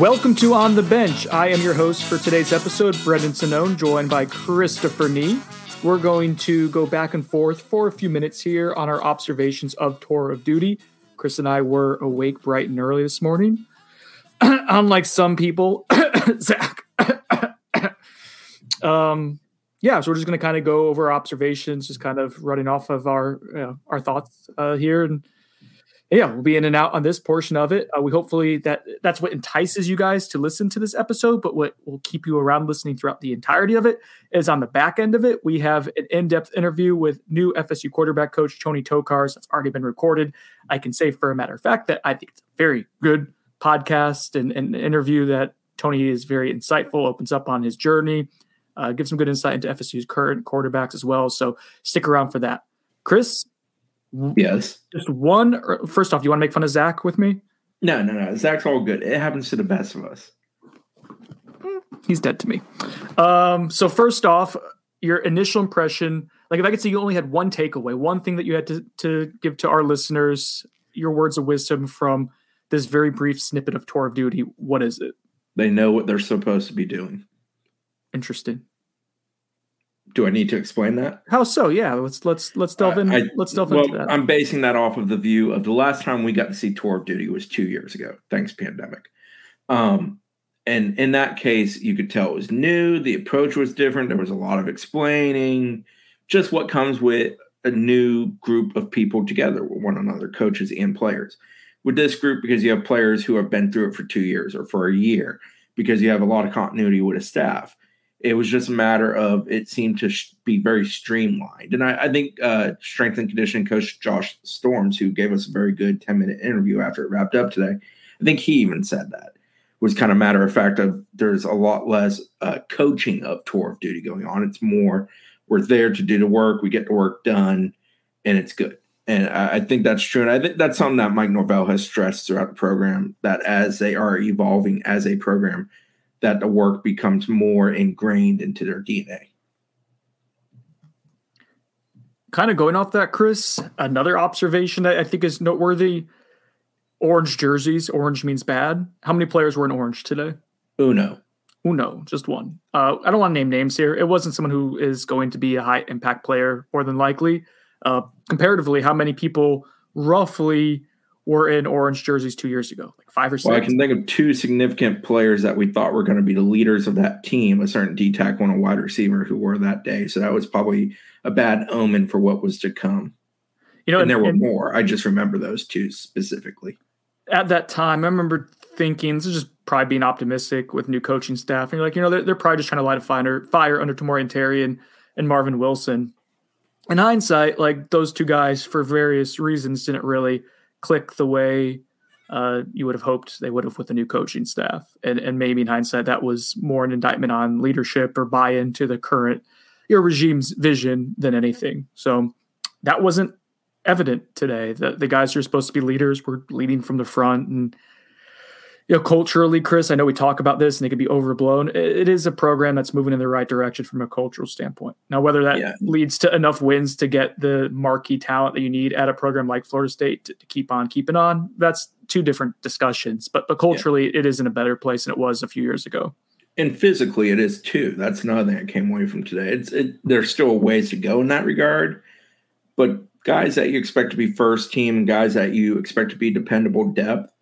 Welcome to On the Bench. I am your host for today's episode, Brendan Sonnone, joined by Christopher Nee. We're going to go back and forth for a few minutes here on our observations of Tour of Duty. Chris and I were awake bright and early this morning. Unlike some people, Zach. um, yeah, so we're just going to kind of go over our observations, just kind of running off of our uh, our thoughts uh, here, and yeah, we'll be in and out on this portion of it. Uh, we hopefully that that's what entices you guys to listen to this episode, but what will keep you around listening throughout the entirety of it is on the back end of it. We have an in-depth interview with new FSU quarterback coach Tony Tokarz that's already been recorded. I can say for a matter of fact that I think it's a very good podcast and, and interview that Tony is very insightful, opens up on his journey, uh, gives some good insight into FSU's current quarterbacks as well. So stick around for that. Chris, Yes. just one. First off, you want to make fun of Zach with me? No, no, no. Zach's all good. It happens to the best of us. He's dead to me. Um, so first off, your initial impression, like if I could say you only had one takeaway, one thing that you had to, to give to our listeners, your words of wisdom from this very brief snippet of Tour of Duty, what is it? They know what they're supposed to be doing. Interesting. Do I need to explain that? How so? Yeah, let's let's let's delve in. I- let's delve well, into that. I'm basing that off of the view of the last time we got to see Tour of Duty was two years ago, thanks pandemic. Um, and in that case, you could tell it was new. The approach was different. There was a lot of explaining, just what comes with a new group of people together with one another, coaches and players. With this group, because you have players who have been through it for two years or for a year, because you have a lot of continuity with a staff it was just a matter of it seemed to sh- be very streamlined. And I, I think uh, strength and conditioning coach Josh Storms, who gave us a very good 10 minute interview after it wrapped up today, I think he even said that was kind of matter of fact of there's a lot less uh, coaching of tour of duty going on. It's more we're there to do the work, we get the work done, and it's good. And I, I think that's true. And I think that's something that Mike Norvell has stressed throughout the program that as they are evolving as a program, that the work becomes more ingrained into their DNA. kind of going off that, Chris, another observation that I think is noteworthy orange jerseys. Orange means bad. How many players were in orange today? Uno. Uno, just one. Uh, I don't want to name names here. It wasn't someone who is going to be a high impact player, more than likely. Uh, comparatively, how many people roughly were in orange jerseys two years ago? Five or six? Well, I can think of two significant players that we thought were going to be the leaders of that team, a certain D tackle and a wide receiver who were that day. So that was probably a bad omen for what was to come. you know, and there were and- more. I just remember those two specifically. at that time, I remember thinking this is just probably being optimistic with new coaching staff. And you're like, you know, they're, they're probably just trying to light a fire, fire under Tamorrion Terry and, and Marvin Wilson. In hindsight, like those two guys, for various reasons, didn't really click the way uh, you would have hoped they would have with the new coaching staff. And, and maybe in hindsight, that was more an indictment on leadership or buy into the current your regime's vision than anything. So that wasn't evident today. The the guys who are supposed to be leaders were leading from the front, and you know, culturally, Chris, I know we talk about this and it could be overblown. It- is a program that's moving in the right direction from a cultural standpoint. Now, whether that Yeah. leads to enough wins to get the marquee talent that you need at a program like Florida State to, to keep on keeping on, that's two different discussions. But but culturally, it is in a better place than it was a few years ago. And physically, it is too. That's another thing I came away from today. It's it, there's still a ways to go in that regard, but guys that you expect to be first team and guys that you expect to be dependable depth,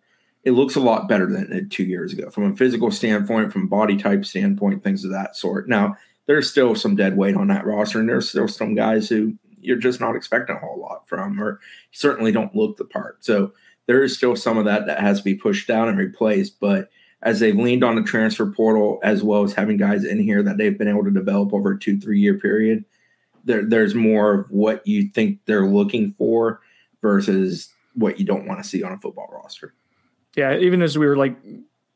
it looks a lot better than it did two years ago from a physical standpoint, from body type standpoint, things of that sort. Now, there's still some dead weight on that roster, and there's still some guys who you're just not expecting a whole lot from, or certainly don't look the part. So there is still some of that that has to be pushed down and replaced. But as they've leaned on the transfer portal as well as having guys in here that they've been able to develop over a two three year period there, there's more of what you think they're looking for versus what you don't want to see on a football roster yeah even as we were like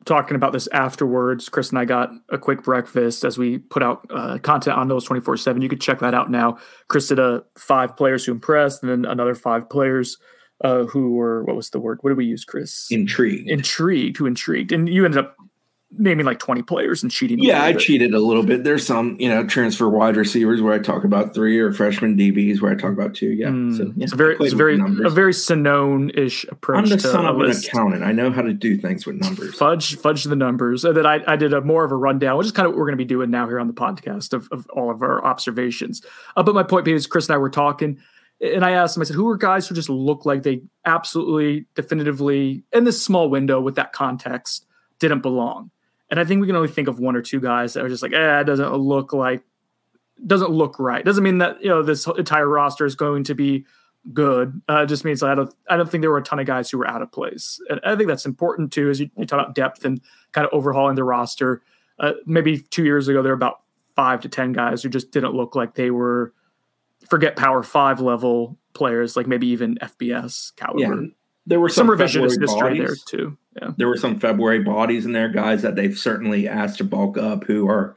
talking about this afterwards chris and i got a quick breakfast as we put out uh, content on those 24 7 you could check that out now chris did a five players who impressed and then another five players uh, who were what was the word? What did we use, Chris? Intrigued. Intrigued. Who intrigued? And you ended up naming like 20 players and cheating. Yeah, I bit. cheated a little bit. There's some, you know, transfer wide receivers where I talk about three or freshman DBs where I talk about two. Yeah. Mm, so yeah, it's very, it's very, a very Sonnone-ish approach. I'm the son of an accountant. I know how to do things with numbers. Fudge, fudge the numbers. And then I, I did a more of a rundown, which is kind of what we're going to be doing now here on the podcast of, of all of our observations. Uh, but my point being is Chris and I were talking and I asked him, I said, who are guys who just look like they absolutely, definitively, in this small window with that context, didn't belong? And I think we can only think of one or two guys that are just like, eh, it doesn't look like, doesn't look right. Doesn't mean that you know this entire roster is going to be good. Uh, it just means I don't, I don't think there were a ton of guys who were out of place. And I think that's important too, as you, you talk about depth and kind of overhauling the roster. Uh, maybe two years ago, there were about five to ten guys who just didn't look like they were forget Power Five level players, like maybe even FBS caliber. Yeah, there were some, some revisionist history there too. Yeah, there were some February bodies in there, guys that they've certainly asked to bulk up, who are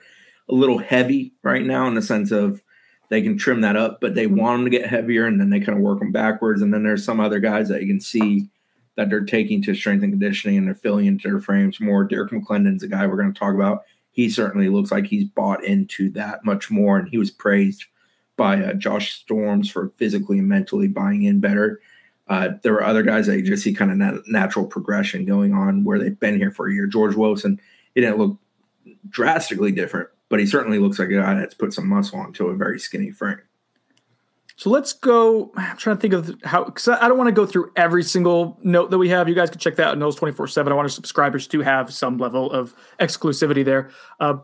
a little heavy right now in the sense of they can trim that up, but they want them to get heavier, and then they kind of work them backwards. And then there's some other guys that you can see that they're taking to strength and conditioning, and they're filling into their frames more. Derrick McLendon's a guy we're going to talk about. He certainly looks like he's bought into that much more, and he was praised by uh, Josh Storms for physically and mentally buying in better. Uh, there were other guys that you just see kind of nat- natural progression going on where they've been here for a year. George Wilson, he didn't look drastically different, but he certainly looks like a guy that's put some muscle onto a very skinny frame. So let's go. I'm trying to think of how, because I don't want to go through every single note that we have. You guys can check that out Noles 24 7. I want our subscribers to have some level of exclusivity there. Uh,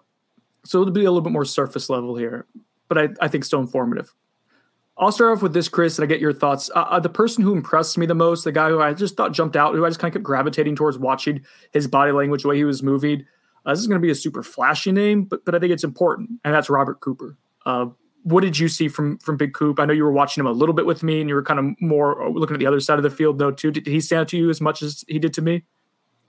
so it'll be a little bit more surface level here but I, I think still informative. I'll start off with this, Chris, and I get your thoughts. Uh, uh, the person who impressed me the most, the guy who I just thought jumped out, who I just kind of kept gravitating towards watching his body language, the way he was moving. Uh, this is going to be a super flashy name, but but I think it's important, and that's Robert Cooper. Uh, what did you see from from Big Coop? I know you were watching him a little bit with me, and you were kind of more uh, looking at the other side of the field, though. Too, did he stand out to you as much as he did to me?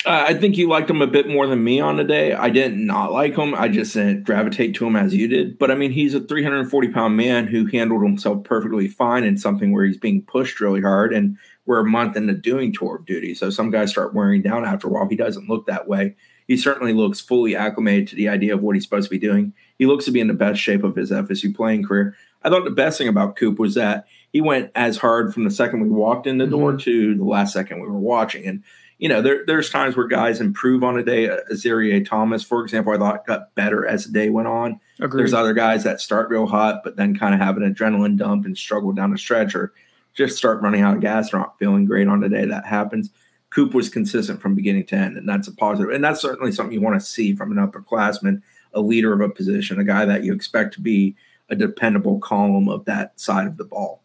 Uh, I think you liked him a bit more than me on the day. I didn't not like him. I just didn't gravitate to him as you did. But I mean, he's a 340 pound man who handled himself perfectly fine in something where he's being pushed really hard. And we're a month into doing tour of duty. So some guys start wearing down after a while. He doesn't look that way. He certainly looks fully acclimated to the idea of what he's supposed to be doing. He looks to be in the best shape of his FSU playing career. I thought the best thing about Coop was that he went as hard from the second we walked in the door mm-hmm. to the last second we were watching. And you know, there, there's times where guys improve on a day. Uh, Azareye'h Thomas, for example, I thought got better as the day went on. Agreed. There's other guys that start real hot, but then kind of have an adrenaline dump and struggle down the stretch or just start running out of gas or not feeling great on the day. That happens. Coop was consistent from beginning to end, and that's a positive. And that's certainly something you want to see from an upperclassman, a leader of a position, a guy that you expect to be a dependable column of that side of the ball.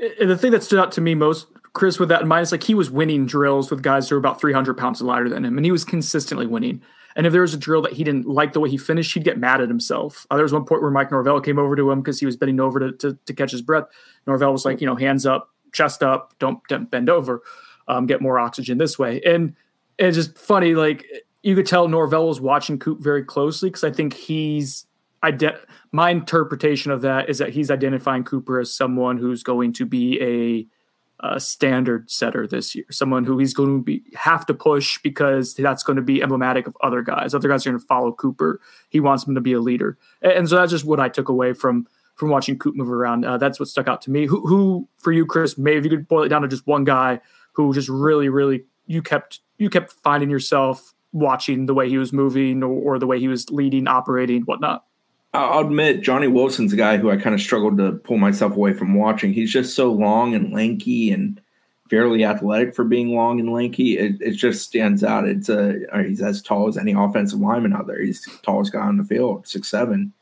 And the thing that stood out to me most Chris, with that in mind, it's like he was winning drills with guys who were about 300 pounds lighter than him, and he was consistently winning. And if there was a drill that he didn't like the way he finished, he'd get mad at himself. Uh, there was one point where Mike Norvell came over to him because he was bending over to, to, to, catch his breath. Norvell was like, you know, hands up, chest up, don't, don't bend over, um, get more oxygen this way. And it's just funny, like you could tell Norvell was watching Coop very closely because I think he's ident- my interpretation of that is that he's identifying Cooper as someone who's going to be a a standard setter this year, someone who he's going to be have to push because that's going to be emblematic of other guys. Other guys are going to follow Cooper. He wants him to be a leader, and so that's just what I took away from from watching Coop move around. Uh, that's what stuck out to me. Who, who for you, Chris? Maybe if you could boil it down to just one guy who just really, really you kept you kept finding yourself watching the way he was moving or, or the way he was leading, operating, whatnot. I'll admit Johnny Wilson's a guy who I kind of struggled to pull myself away from watching. He's just so long and lanky and fairly athletic for being long and lanky. It, it just stands out. It's a uh, he's as tall as any offensive lineman out there. He's the tallest guy on the field, six seven,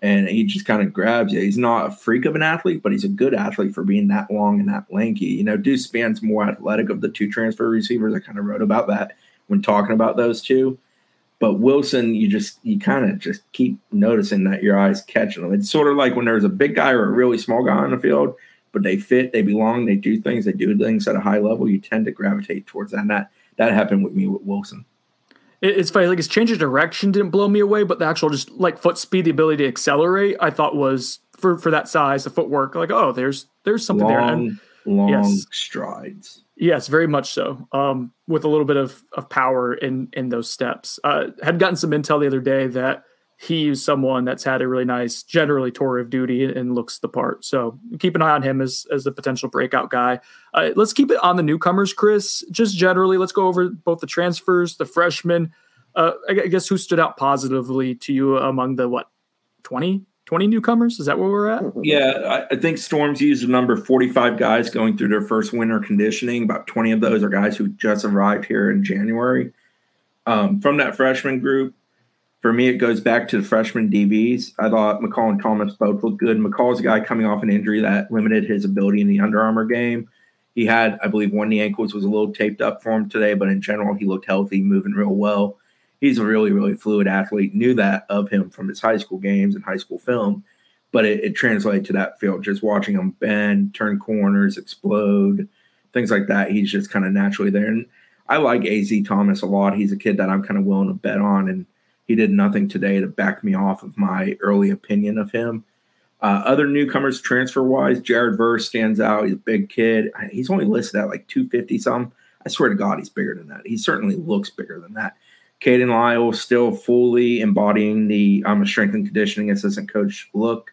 and he just kind of grabs you. He's not a freak of an athlete, but he's a good athlete for being that long and that lanky. You know, Deuce Spann's more athletic of the two transfer receivers. I kind of wrote about that when talking about those two. But Wilson, you just you kind of just keep noticing that your eyes catching them. It's sort of like when there's a big guy or a really small guy on the field, but they fit, they belong, they do things, they do things at a high level. You tend to gravitate towards that. And that that happened with me with Wilson. It's funny, like his change of direction didn't blow me away, but the actual just like foot speed, the ability to accelerate, I thought was for for that size, the footwork. Like, oh, there's there's something long, there. And, long yes. strides. Yes, very much so. Um, with a little bit of, of power in in those steps. Uh, had gotten some intel the other day that he's someone that's had a really nice, generally tour of duty and looks the part. So keep an eye on him as as a potential breakout guy. Uh, let's keep it on the newcomers, Chris. Just generally, let's go over both the transfers, the freshmen. Uh, I guess who stood out positively to you among the what 20 20 newcomers? Is that where we're at? Yeah, I think Storms used a number 45 guys going through their first winter conditioning. About 20 of those are guys who just arrived here in January. Um, from that freshman group, for me, it goes back to the freshman DBs. I thought McCall and Thomas both looked good. McCall's a guy coming off an injury that limited his ability in the Under Armour game. He had, I believe, one of the ankles was a little taped up for him today, but in general, he looked healthy, moving real well he's a really, really fluid athlete. Knew that of him from his high school games and high school film, but it, it translated to that field. Just watching him bend, turn corners, explode, things like that. He's just kind of naturally there. And I like AZ Thomas a lot. He's a kid that I'm kind of willing to bet on, and he did nothing today to back me off of my early opinion of him. Uh, other newcomers transfer wise, Jared Verse stands out. He's a big kid. He's only listed at like 250 some. I swear to God, he's bigger than that. He certainly looks bigger than that. Kayden Lyles still fully embodying the I'm a strength and conditioning assistant coach look.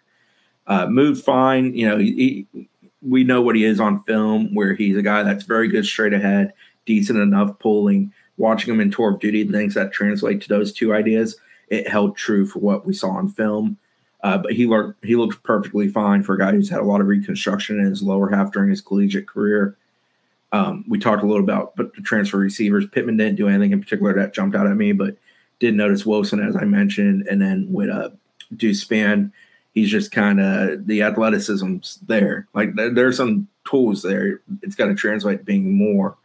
Uh, moved fine. You know, he, he, we know what he is on film, where he's a guy that's very good straight ahead, decent enough pulling. Watching him in tour of duty, things that translate to those two ideas, it held true for what we saw on film. Uh, but he looked he looked perfectly fine for a guy who's had a lot of reconstruction in his lower half during his collegiate career. Um, we talked a little about but the transfer receivers. Pittman didn't do anything in particular that jumped out at me, but did notice Wilson as I mentioned, and then with uh, Deuce Spann, he's just kind of the athleticism's there. Like there, there's some tools there. It's got to translate to being more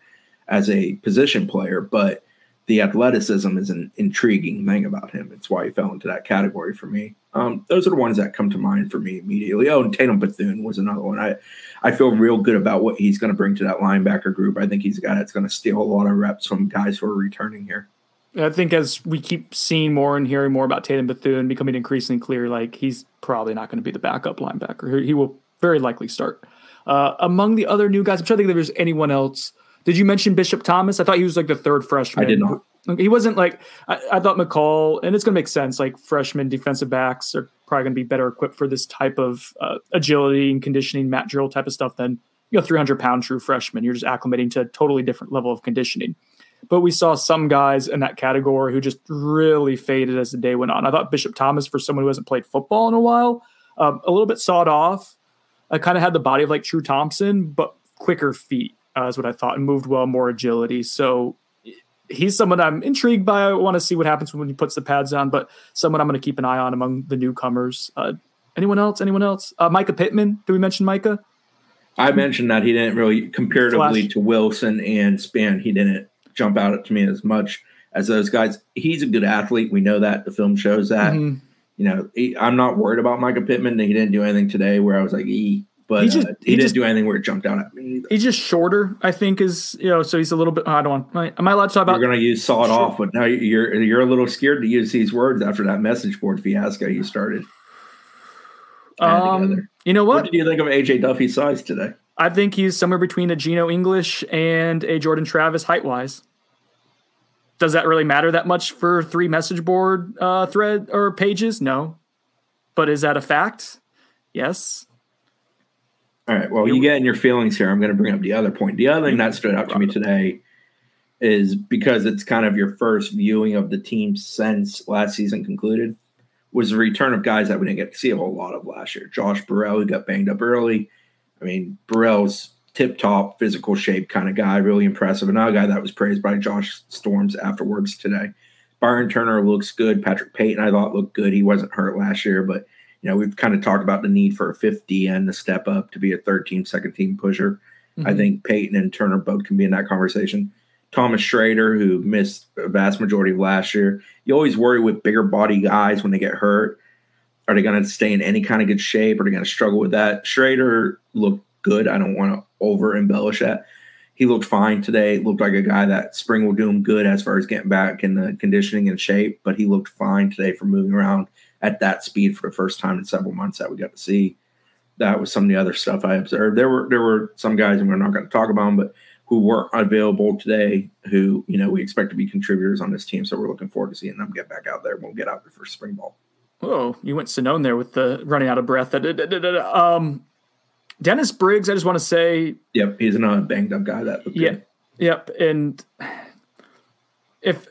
as a position player, but the athleticism is an intriguing thing about him. It's why he fell into that category for me. Um, those are the ones that come to mind for me immediately. Oh, and Tatum Bethune was another one. I I feel real good about what he's going to bring to that linebacker group. I think he's a guy that's going to steal a lot of reps from guys who are returning here. I think as we keep seeing more and hearing more about Tatum Bethune becoming increasingly clear, like he's probably not going to be the backup linebacker. He will very likely start. Uh, among the other new guys, I'm trying to think if there's anyone else – did you mention Bishop Thomas? I thought he was like the third freshman. I did not. He wasn't like I, I thought McCall, and it's going to make sense. Like freshman defensive backs are probably going to be better equipped for this type of uh, agility and conditioning, mat drill type of stuff than you know 300 pound true freshman. You're just acclimating to a totally different level of conditioning. But we saw some guys in that category who just really faded as the day went on. I thought Bishop Thomas, for someone who hasn't played football in a while, um, a little bit sawed off. I kind of had the body of like True Thompson, but quicker feet uh, is what I thought, and moved well, more agility. So he's someone I'm intrigued by. I want to see what happens when he puts the pads on, but someone I'm going to keep an eye on among the newcomers. Uh, anyone else? Anyone else? Uh, Mycah Pittman. Did we mention Mycah? I mentioned that he didn't really comparatively Flash. to Wilson and Spann. He didn't jump out to me as much as those guys. He's a good athlete. We know that the film shows that. Mm-hmm. You know, he, I'm not worried about Mycah Pittman. He didn't do anything today where I was like, he but he, just, uh, he, he didn't just, do anything where it jumped out at me. Either. He's just shorter, I think, is you know. So he's a little bit. I don't want. Am I allowed to talk about? You're going to use saw it off, but now you're you're a little scared to use these words after that message board fiasco you started. Um, you know what? What did you think of AJ Duffy's size today? I think he's somewhere between a Geno English and a Jordan Travis height wise. Does that really matter that much for three message board uh, thread or pages? No. But is that a fact? Yes. All right. Well, you get in your feelings here. I'm going to bring up the other point. The other thing that stood out to me today is because it's kind of your first viewing of the team since last season concluded was the return of guys that we didn't get to see a whole lot of last year. Josh Burrell, who got banged up early. I mean, Burrell's tip top physical shape kind of guy, really impressive. Another guy that was praised by Josh Storms afterwards today. Byron Turner looks good. Patrick Payton, I thought looked good. He wasn't hurt last year, but you know, we've kind of talked about the need for a fifth DN to step up to be a third team, second team pusher. Mm-hmm. I think Payton and Turner both can be in that conversation. Thomas Schrader, who missed a vast majority of last year. You always worry with bigger body guys when they get hurt. Are they going to stay in any kind of good shape? Are they going to struggle with that? Schrader looked good. I don't want to over embellish that. He looked fine today. Looked like a guy that spring will do him good as far as getting back in the conditioning and shape, but he looked fine today for moving around at that speed for the first time in several months that we got to see. That was some of the other stuff I observed. There were there were some guys, and we're not going to talk about them, but who weren't available today, who you know we expect to be contributors on this team. So we're looking forward to seeing them get back out there. We'll get out there for spring ball. Oh, you went Sonnone there with the running out of breath. Um, Dennis Briggs, I just want to say. Yep, he's another banged up guy. That yeah, good. yep, and if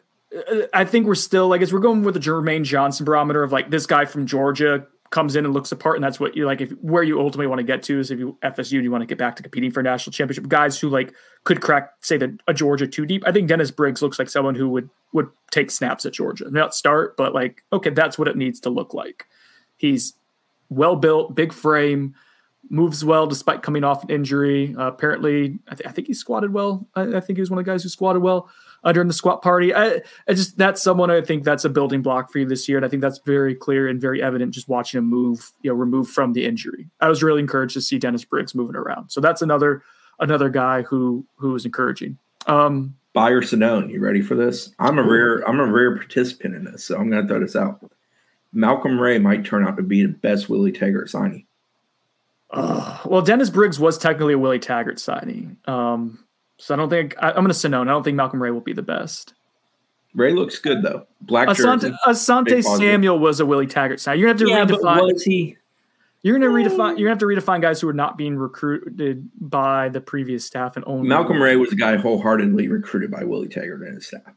I think we're still like as we're going with the Jermaine Johnson barometer of like this guy from Georgia comes in and looks apart, and that's what you like. If where you ultimately want to get to is if you FSU, do you want to get back to competing for a national championship? Guys who like could crack, say, the a Georgia two deep. I think Dennis Briggs looks like someone who would would take snaps at Georgia, not start, but like okay, that's what it needs to look like. He's well built, big frame, moves well despite coming off an injury. Uh, apparently, I, th- I, think he squatted well. I, I, think he was one of the guys who squatted well during the squat party. I, I, just that's someone I think that's a building block for you this year, and I think that's very clear and very evident just watching him move, you know, removed from the injury. I was really encouraged to see Dennis Briggs moving around. So that's another another guy who who is encouraging. Um, Buyer Sonnone, you ready for this? I'm a rare I'm a rare participant in this, so I'm going to throw this out. Malcolm Ray might turn out to be the best Willie Taggart signing. Uh, well, Dennis Briggs was technically a Willie Taggart signing. Um, so I don't think I, am going to say no. I don't think Malcolm Ray will be the best. Ray looks good though. Black Asante, jersey, Asante Samuel was a Willie Taggart sign. You're gonna have to yeah, redefine. was he? You're gonna redefine. Hmm. You're gonna have to redefine guys who are not being recruited by the previous staff and only. Malcolm Ray was a guy wholeheartedly recruited by Willie Taggart and his staff.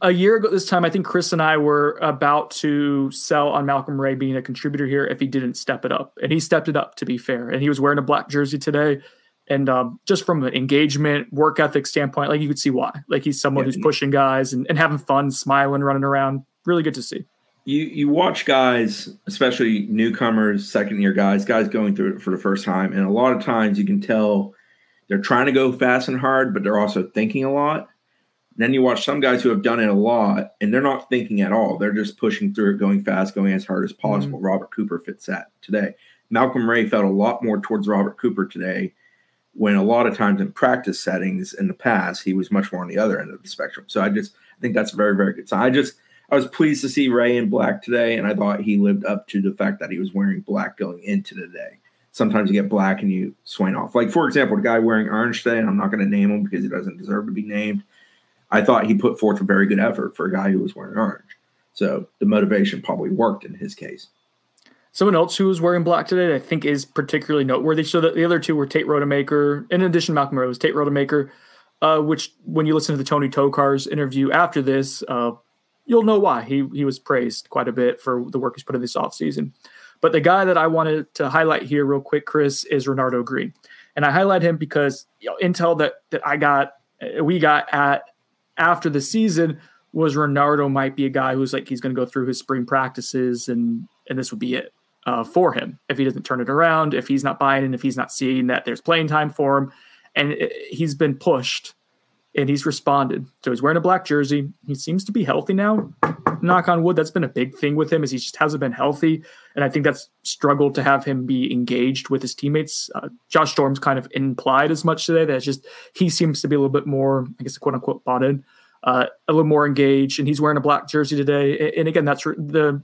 A year ago, this time, I think Chris and I were about to sell on Malcolm Ray being a contributor here if he didn't step it up, and he stepped it up. To be fair, and he was wearing a black jersey today and um, just from an engagement, work ethic standpoint, like you could see why. Like he's someone yeah. who's pushing guys and, and having fun, smiling, running around. Really good to see. You you watch guys, especially newcomers, second year guys, guys going through it for the first time, and a lot of times you can tell they're trying to go fast and hard, but they're also thinking a lot. And then you watch some guys who have done it a lot, and they're not thinking at all. They're just pushing through it, going fast, going as hard as possible. Mm-hmm. Robert Cooper fits that today. Malcolm Ray felt a lot more towards Robert Cooper today when a lot of times in practice settings in the past he was much more on the other end of the spectrum. So I just I think that's a very very good sign. I just I was pleased to see Ray in black today, and I thought he lived up to the fact that he was wearing black going into the day. Sometimes you get black and you swing off. Like for example, the guy wearing orange today, and I'm not going to name him because he doesn't deserve to be named. I thought he put forth a very good effort for a guy who was wearing orange. So the motivation probably worked in his case. Someone else who was wearing black today, I think, is particularly noteworthy. So the, the other two were Tate Rodemaker. In addition, Malcolm Rose, Tate Rodemaker, uh, which when you listen to the Tony Tokarz interview after this, uh, you'll know why he he was praised quite a bit for the work he's put in this offseason. But the guy that I wanted to highlight here, real quick, Chris, is Renardo Green, and I highlight him because you know, intel that that I got, uh, we got at after the season was Renardo might be a guy who's like he's going to go through his spring practices and and this would be it uh, for him if he doesn't turn it around, if he's not buying and if he's not seeing that there's playing time for him. And it, he's been pushed and he's responded. So he's wearing a black jersey. He seems to be healthy now. Knock on wood, that's been a big thing with him is he just hasn't been healthy. And I think that's struggled to have him be engaged with his teammates. Uh, Josh Storm's kind of implied as much today that just he seems to be a little bit more, I guess, quote unquote, bought in, uh, a little more engaged. And he's wearing a black jersey today. And again, that's the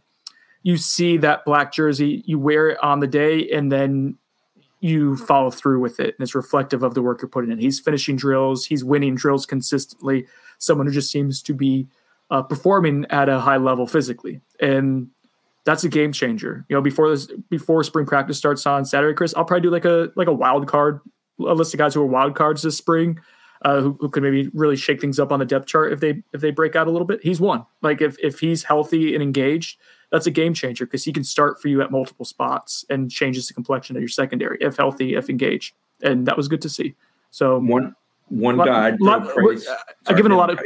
you see that black jersey, you wear it on the day, and then you follow through with it. And it's reflective of the work you're putting in. He's finishing drills, he's winning drills consistently. Someone who just seems to be uh, performing at a high level physically. And that's a game changer. You know, before this, before spring practice starts on Saturday, Chris, I'll probably do like a like a wild card, a list of guys who are wild cards this spring, uh, who, who could maybe really shake things up on the depth chart if they if they break out a little bit. He's one. Like if if he's healthy and engaged, that's a game changer because he can start for you at multiple spots and changes the complexion of your secondary if healthy, if engaged. And that was good to see. So one one lot, guy. Lot, I've given a lot of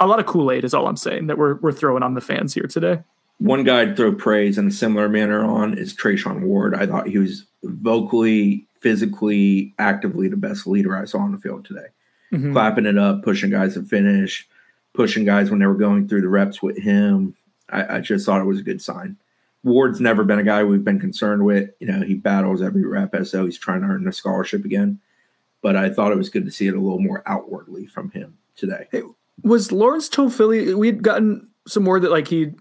a lot of Kool Aid is all I'm saying that we're we're throwing on the fans here today. One guy I'd throw praise in a similar manner on is Treshaun Ward. I thought he was vocally, physically, actively the best leader I saw on the field today. mm-hmm. clapping it up, pushing guys to finish, pushing guys when they were going through the reps with him. I, I just thought it was a good sign. Ward's never been a guy we've been concerned with. You know, he battles every rep as though he's trying to earn a scholarship again. But I thought it was good to see it a little more outwardly from him today. Hey, was Lawrence Toafili? We'd gotten some more that like he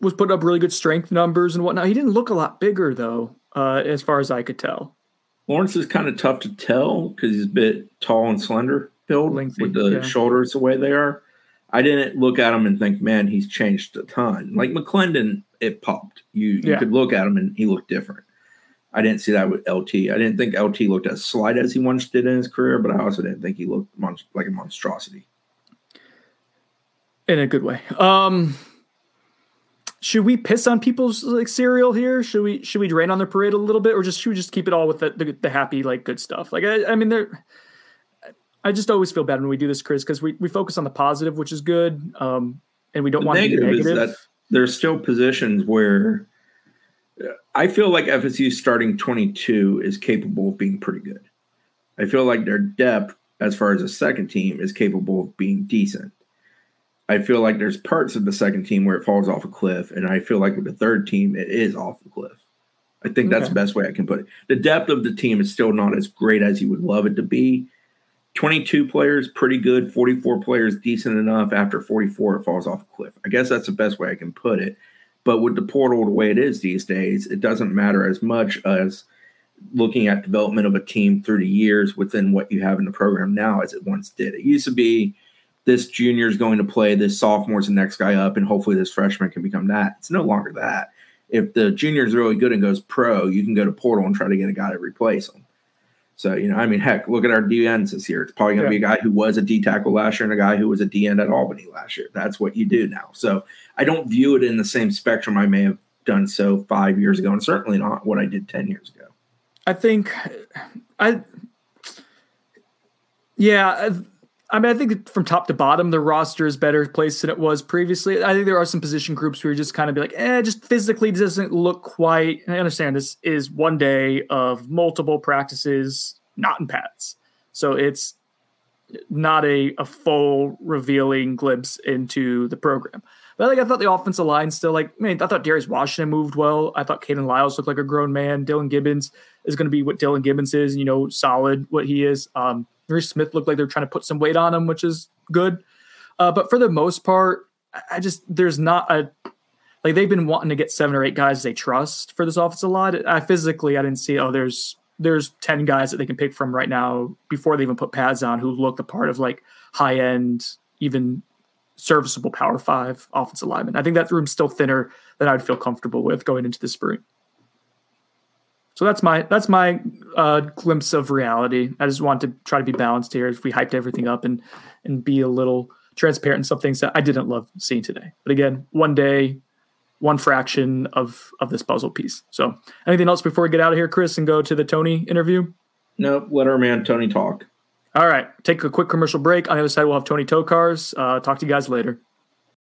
was putting up really good strength numbers and whatnot. He didn't look a lot bigger though, uh, as far as I could tell. Lawrence is kind of tough to tell because he's a bit tall and slender build Lengthy, with the yeah. shoulders the way they are. I didn't look at him and think, man, he's changed a ton. Like McLendon, it popped. You you yeah. could look at him and he looked different. I didn't see that with LT. I didn't think LT looked as slight as he once did in his career, but I also didn't think he looked mon- like a monstrosity. In a good way. Um, should we piss on people's like cereal here? Should we should we drain on their parade a little bit, or just should we just keep it all with the the, the happy like good stuff? Like I, I mean, there. I just always feel bad when we do this, Chris, because we, we focus on the positive, which is good, um, and we don't the want negative to be negative. Is that there's still positions where I feel like FSU starting 22 is capable of being pretty good. I feel like their depth, as far as a second team, is capable of being decent. I feel like there's parts of the second team where it falls off a cliff, and I feel like with the third team, it is off the cliff. I think that's the best way I can put it. The depth of the team is still not as great as you would love it to be. 22 players, pretty good. 44 players, decent enough. After 44, it falls off a cliff. I guess that's the best way I can put it. But with the portal the way it is these days, it doesn't matter as much as looking at development of a team through the years within what you have in the program now as it once did. It used to be this junior is going to play, this sophomore is the next guy up, and hopefully this freshman can become that. It's no longer that. If the junior is really good and goes pro, you can go to portal and try to get a guy to replace him. So, you know, I mean, heck, look at our DNs this year. It's probably going to yeah. be a guy who was a D tackle last year and a guy who was a DN at Albany last year. That's what you do now. So I don't view it in the same spectrum I may have done so five years ago, and certainly not what I did 10 years ago. I think I, yeah, I mean, I think from top to bottom, the roster is better placed than it was previously. I think there are some position groups where you just kind of be like, eh, just physically doesn't look quite. I understand this is one day of multiple practices, not in pads. So it's not a, a full revealing glimpse into the program. But like I thought the offensive line still like, I mean, I thought Darius Washington moved well. I thought Kayden Lyles looked like a grown man. Dillan Gibbons is going to be what Dillan Gibbons is, you know, solid what he is. Um, Smith looked like they're trying to put some weight on him, which is good. Uh, but for the most part, I just there's not a like they've been wanting to get seven or eight guys they trust for this offense a lot. I physically I didn't see oh there's there's ten guys that they can pick from right now before they even put pads on who look the part of like high end even serviceable power five offensive lineman. I think that room's still thinner than I'd feel comfortable with going into the spring. So that's my that's my uh, glimpse of reality. I just want to try to be balanced here. If we hyped everything up and and be a little transparent in some things that I didn't love seeing today. But again, one day, one fraction of of this puzzle piece. So anything else before we get out of here, Chris, and go to the Tony interview? Nope. Let our man Tony talk. All right. Take a quick commercial break. On the other side, we'll have Tony Tokarz. Uh, talk to you guys later.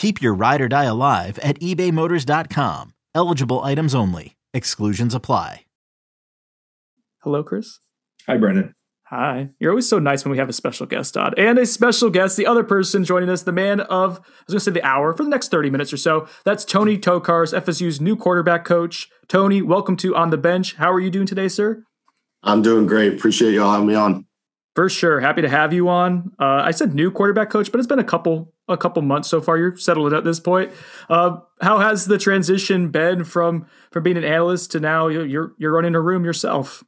Keep your ride or die alive at ebaymotors.com. Eligible items only. Exclusions apply. Hello, Chris. Hi, Brendan. Hi. You're always so nice when we have a special guest on. And a special guest, the other person joining us, the man of, I was going to say the hour for the next 30 minutes or so. That's Tony Tokarz, FSU's new quarterback coach. Tony, welcome to On the Bench. How are you doing today, sir? I'm doing great. Appreciate y'all having me on. For sure. Happy to have you on. Uh, I said new quarterback coach, but it's been a couple a couple months so far. You're settled at this point. Uh, how has the transition been from from being an analyst to now you're you're running a room yourself?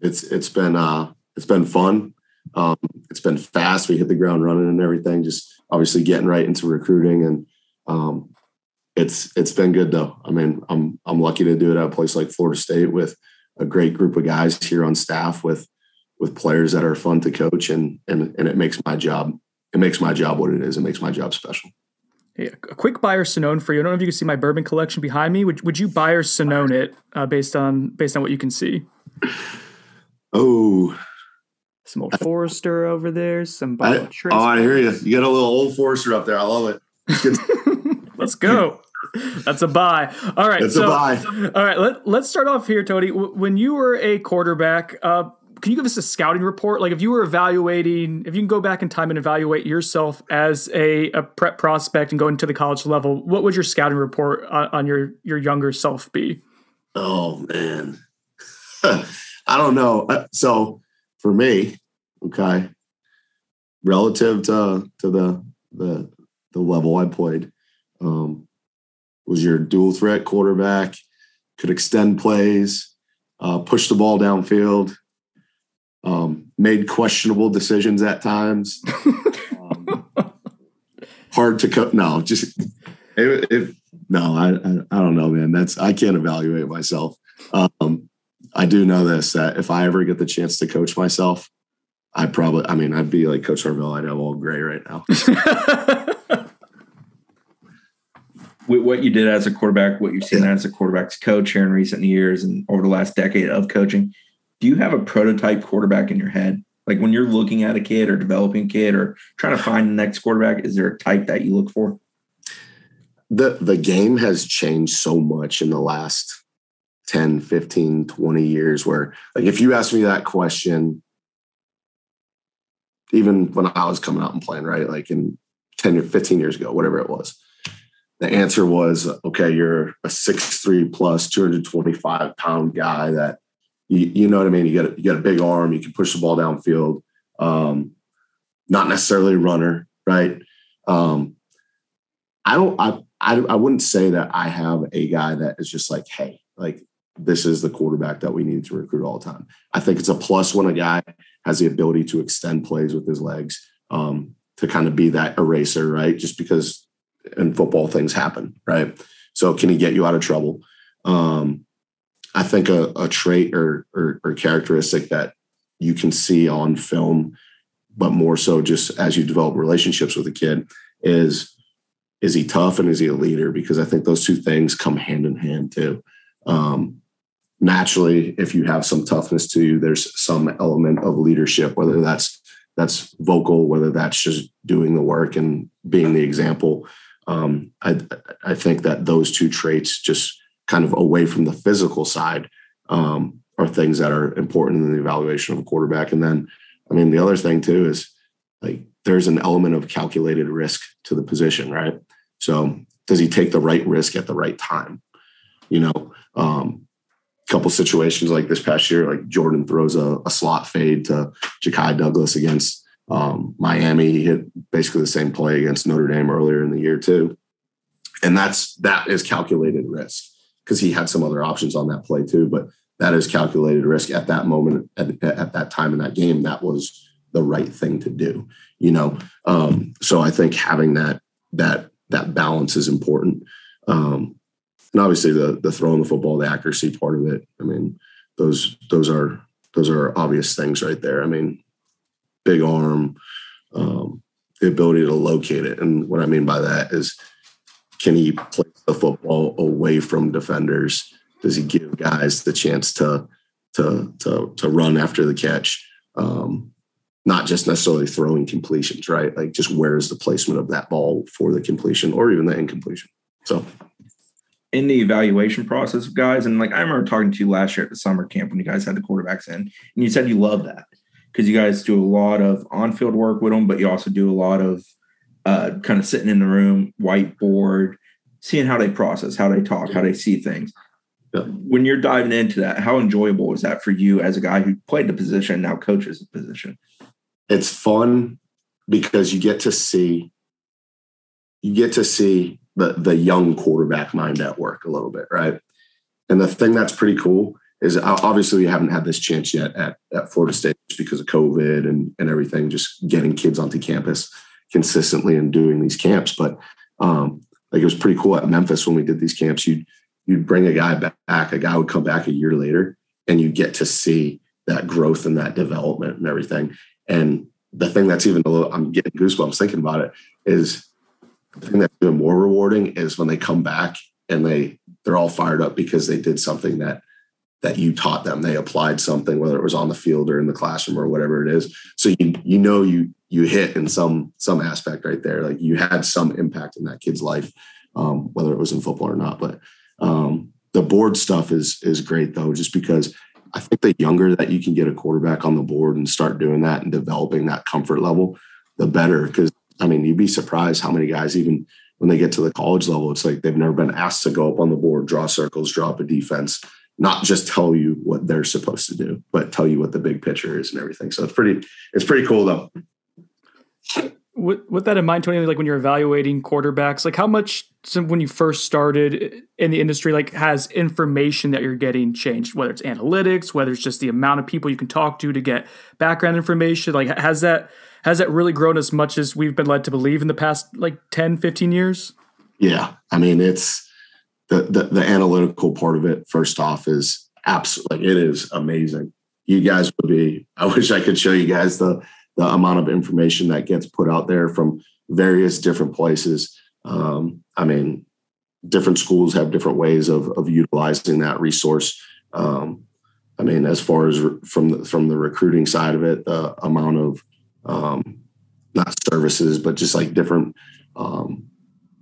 It's it's been uh it's been fun. Um, it's been fast. We hit the ground running and everything. Just obviously getting right into recruiting, and um, it's it's been good though. I mean, I'm I'm lucky to do it at a place like Florida State with a great group of guys here on staff with with players that are fun to coach, and and and it makes my job it makes my job what it is. It makes my job special. a quick buy or Sonnone for you. I don't know if you can see my bourbon collection behind me. Would, would you buy or Sonnone it uh, based on based on what you can see? Oh, some old Forester over there. Some I, oh, I hear you. You got a little old Forester up there. I love it. Let's go. That's a buy. All right. That's so, a buy. All right. Let, let's start off here, Tony. When you were a quarterback, uh, can you give us a scouting report? Like if you were evaluating, if you can go back in time and evaluate yourself as a, a prep prospect and go into the college level, what would your scouting report on, on your your younger self be? Oh man, I don't know. Uh, so for me, okay, relative to to the the the level I played, um, was your dual threat quarterback, could extend plays, uh, push the ball downfield, um, made questionable decisions at times. um, hard to cut. No, just it, it, no. I, I, I don't know, man. That's I can't evaluate myself. Um, I do know this that if I ever get the chance to coach myself, I probably, I mean, I'd be like Coach Harville. I'd have all gray right now. With what you did as a quarterback, what you've seen yeah. as a quarterback's coach here in recent years and over the last decade of coaching, do you have a prototype quarterback in your head? Like when you're looking at a kid or developing a kid or trying to find the next quarterback, is there a type that you look for? The the game has changed so much in the last 10, 15, 20 years where like if you ask me that question, even when I was coming out and playing, right? Like in 10 or 15 years ago, whatever it was. The answer was, okay, you're a six three plus 225 pound guy that you, you know what I mean? You got, a, you got a big arm, you can push the ball downfield. Um, not necessarily a runner, right? Um, I don't, I, I, I wouldn't say that I have a guy that is just like, hey, like this is the quarterback that we need to recruit all the time. I think it's a plus when a guy has the ability to extend plays with his legs, um, to kind of be that eraser, right? Just because in football things happen, right? So can he get you out of trouble? Um, I think a, a trait or, or, or characteristic that you can see on film, but more so just as you develop relationships with a kid is is he tough and is he a leader? Because I think those two things come hand in hand too. Um, naturally, if you have some toughness to you, there's some element of leadership, whether that's that's vocal, whether that's just doing the work and being the example. Um, I I think that those two traits just kind of away from the physical side um, are things that are important in the evaluation of a quarterback. And then, I mean, the other thing too is like there's an element of calculated risk to the position, right? So does he take the right risk at the right time? You know, um, couple situations like this past year, like Jordan throws a, a slot fade to Ja'Khi Douglas against um, Miami. He hit basically the same play against Notre Dame earlier in the year too, and that's that is calculated risk because he had some other options on that play too. But that is calculated risk at that moment, at, at that time in that game. That was the right thing to do, you know. Um, so I think having that that that balance is important. Um, and obviously the the throwing the football, the accuracy part of it. I mean, those those are those are obvious things right there. I mean, big arm, um, the ability to locate it, and what I mean by that is, can he place the football away from defenders? Does he give guys the chance to to to to run after the catch? Um, not just necessarily throwing completions, right? Like just where is the placement of that ball for the completion or even the incompletion? So in the evaluation process of guys, and like I remember talking to you last year at the summer camp when you guys had the quarterbacks in, and you said you love that because you guys do a lot of on-field work with them, but you also do a lot of uh, kind of sitting in the room, whiteboard, seeing how they process, how they talk, how they see things. Yeah. When you're diving into that, how enjoyable is that for you as a guy who played the position now coaches the position? It's fun because you get to see you get to see the the young quarterback mind at work a little bit, right? And the thing that's pretty cool is obviously we haven't had this chance yet at, at Florida State because of COVID and, and everything, just getting kids onto campus consistently and doing these camps. But um, like it was pretty cool at Memphis when we did these camps. You'd you'd bring a guy back, a guy would come back a year later, and you get to see that growth and that development and everything. And the thing that's even a little, I'm getting goosebumps thinking about it, is the thing that's even more rewarding is when they come back and they they're all fired up because they did something that that you taught them. They applied something, whether it was on the field or in the classroom or whatever it is. So you you know you you hit in some some aspect right there. Like you had some impact in that kid's life, um, whether it was in football or not. But um, the board stuff is is great though, just because I think the younger that you can get a quarterback on the board and start doing that and developing that comfort level, the better. Because I mean, you'd be surprised how many guys even when they get to the college level, it's like they've never been asked to go up on the board, draw circles, draw up a defense not just tell you what they're supposed to do, but tell you what the big picture is and everything. So it's pretty, it's pretty cool though. With, with that in mind, Tony, like when you're evaluating quarterbacks, like how much when you first started in the industry, like has information that you're getting changed, whether it's analytics, whether it's just the amount of people you can talk to to get background information, like has that, has that really grown as much as we've been led to believe in the past like 10, 15 years? Yeah. I mean, it's, the, the, the analytical part of it first off is absolutely it is amazing you guys would be i wish i could show you guys the the amount of information that gets put out there from various different places. Um, i mean different schools have different ways of, of utilizing that resource. Um, i mean as far as re- from the, from the recruiting side of it the amount of um, not services but just like different um,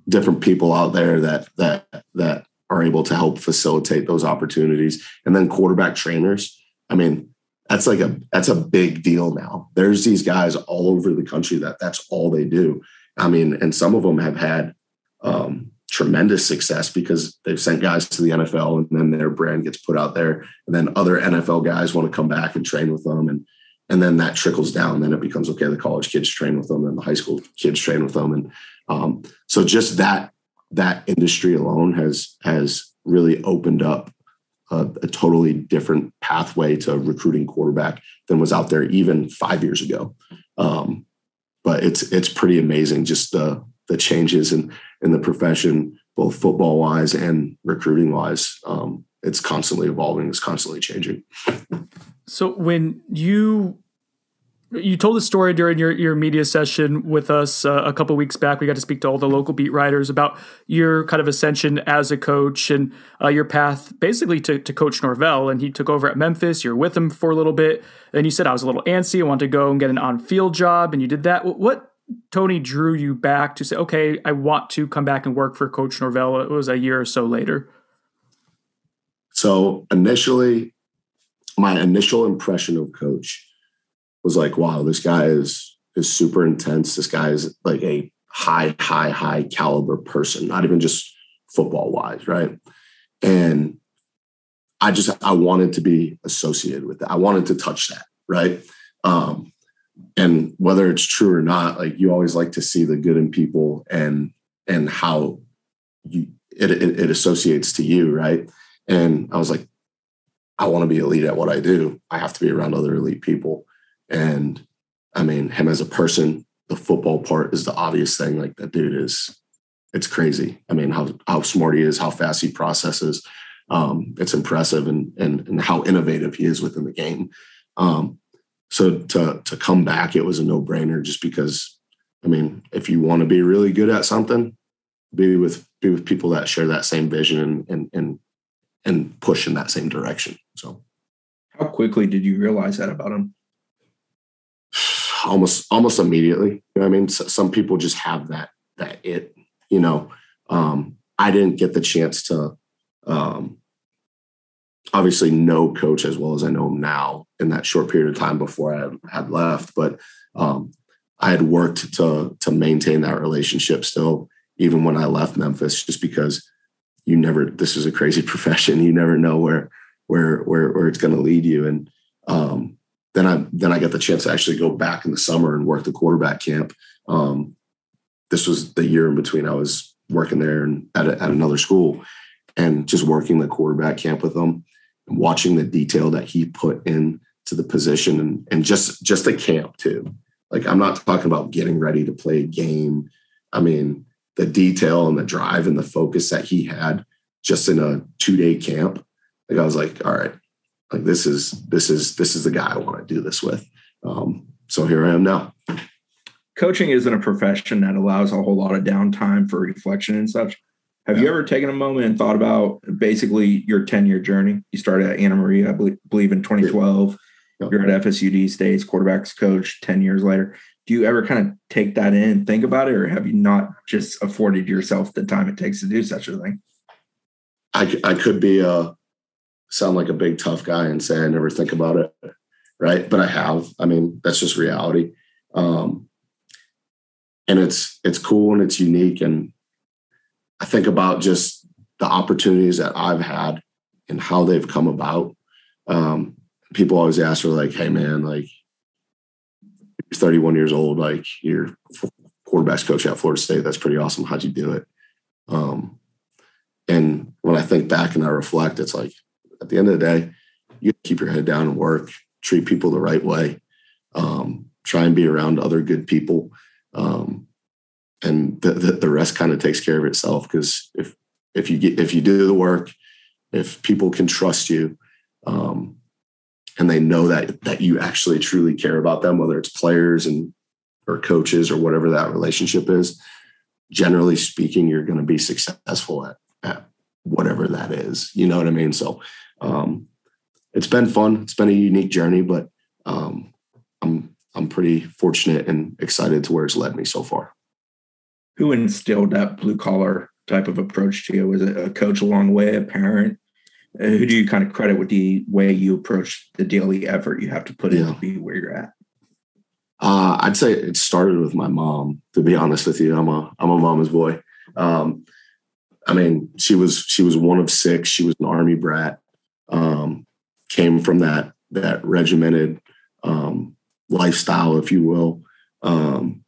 different people out there that that that are able to help facilitate those opportunities. And then quarterback trainers. I mean that's like a that's a big deal now. There's these guys all over the country that that's all they do. I mean and some of them have had um, tremendous success because they've sent guys to the nfl and then their brand gets put out there. And then other nfl guys want to come back and train with them and and then that trickles down. Then it becomes okay the college kids train with them and the high school kids train with them and um, so just that that industry alone has has really opened up a, a, totally different pathway to recruiting quarterback than was out there even five years ago. Um, but it's it's pretty amazing just the the changes in in the profession, both football wise and recruiting wise. Um, it's constantly evolving. It's constantly changing. So when you you told the story during your, your media session with us uh, a couple weeks back. We got to speak to all the local beat writers about your kind of ascension as a coach and uh, your path basically to, to Coach Norvell. And he took over at Memphis. You're with him for a little bit. And you said, I was a little antsy. I wanted to go and get an on field job. And you did that. What, Tony, drew you back to say, okay, I want to come back and work for Coach Norvell? It was a year or so later. So initially, my initial impression of Coach was like, wow, this guy is is super intense. This guy is like a high, high, high caliber person, not even just football wise, right? And I just I wanted to be associated with that. I wanted to touch that, right? Um, and whether it's true or not, like you always like to see the good in people and and how you it, it, it associates to you, right? And I was like, I want to be elite at what I do. I have to be around other elite people. And I mean, him as a person, the football part is the obvious thing. Like that dude is, it's crazy. I mean, how how smart he is, how fast he processes. Um, it's impressive, and and and how innovative he is within the game. Um, so to to come back, it was a no brainer, just because. I mean, if you want to be really good at something, be with be with people that share that same vision and and and and push in that same direction. So, how quickly did you realize that about him? Almost almost immediately. You know I mean, so, some people just have that that it. You know, um, I didn't get the chance to um, obviously no coach as well as I know him now in that short period of time before I had left, but um, I had worked to to maintain that relationship still, even when I left Memphis, just because you never. This is a crazy profession. You never know where where where where it's going to lead you. And um, then I then I got the chance to actually go back in the summer and work the quarterback camp. Um, this was the year in between I was working there and at, a, at another school, and just working the quarterback camp with him, and watching the detail that he put in to the position and, and just just a camp too. Like I'm not talking about getting ready to play a game. I mean, the detail and the drive and the focus that he had just in a two day camp. Like I was like, all right, like this is this is this is the guy I want to do this with. Um, so here I am now. Coaching isn't a profession that allows a whole lot of downtime for reflection and such. Have yeah. you ever taken a moment and thought about basically your 10 year journey? You started at Anna Maria, I believe, in 2012. Yep. You're at FSUD State's quarterbacks coach 10 years later. Do you ever kind of take that in and think about it, or have you not just afforded yourself the time it takes to do such a thing? I, I could be a sound like a big tough guy and say I never think about it, right? But I have. I mean, that's just reality. Um, and it's it's cool and it's unique. And I think about just the opportunities that I've had and how they've come about. Um, people always ask for like, hey man, like you're 31 years old, like you're quarterbacks coach at Florida State. That's pretty awesome. How'd you do it? Um, and when I think back and I reflect, it's like at the end of the day, you keep your head down and work, treat people the right way, um, try and be around other good people. Um, and the, the, the rest kind of takes care of itself. Because if if you get if you do the work, if people can trust you, um, and they know that that you actually truly care about them, whether it's players and or coaches or whatever that relationship is, generally speaking, you're going to be successful at, at whatever that is. You know what I mean? So um, it's been fun. It's been a unique journey, but um, I'm I'm pretty fortunate and excited to where it's led me so far. Who instilled that blue collar type of approach to you? Was it a coach along the way, a parent? Uh, who do you kind of credit with the way you approach the daily effort you have to put in to be where you're at? Uh, I'd say it started with my mom. To be honest with you, I'm a I'm a mama's boy. Um, I mean, she was she was one of six. She was an army brat. Um, came from that that regimented um, lifestyle, if you will. Um,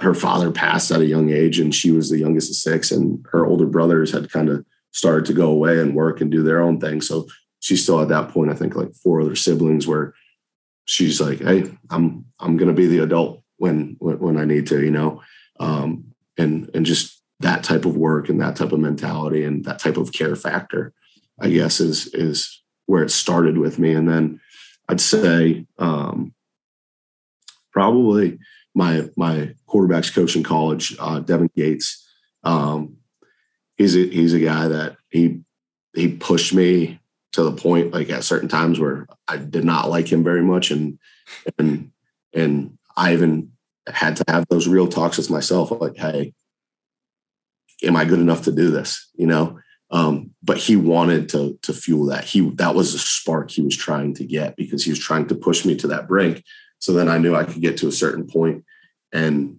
her father passed at a young age, and she was the youngest of six. And her older brothers had kind of started to go away and work and do their own thing. So she still at that point, I think like four other siblings where she's like, Hey, I'm, I'm going to be the adult when, when, when I need to, you know? Um, and, and just that type of work and that type of mentality and that type of care factor, I guess is, is where it started with me. And then I'd say, um, probably my, my quarterbacks coach in college, uh, Devin Gates, um, he's a, he's a guy that he he pushed me to the point like at certain times where I did not like him very much. And and and I even had to have those real talks with myself like hey am I good enough to do this? You know um, but he wanted to to fuel that he that was a spark he was trying to get because he was trying to push me to that brink so then I knew I could get to a certain point and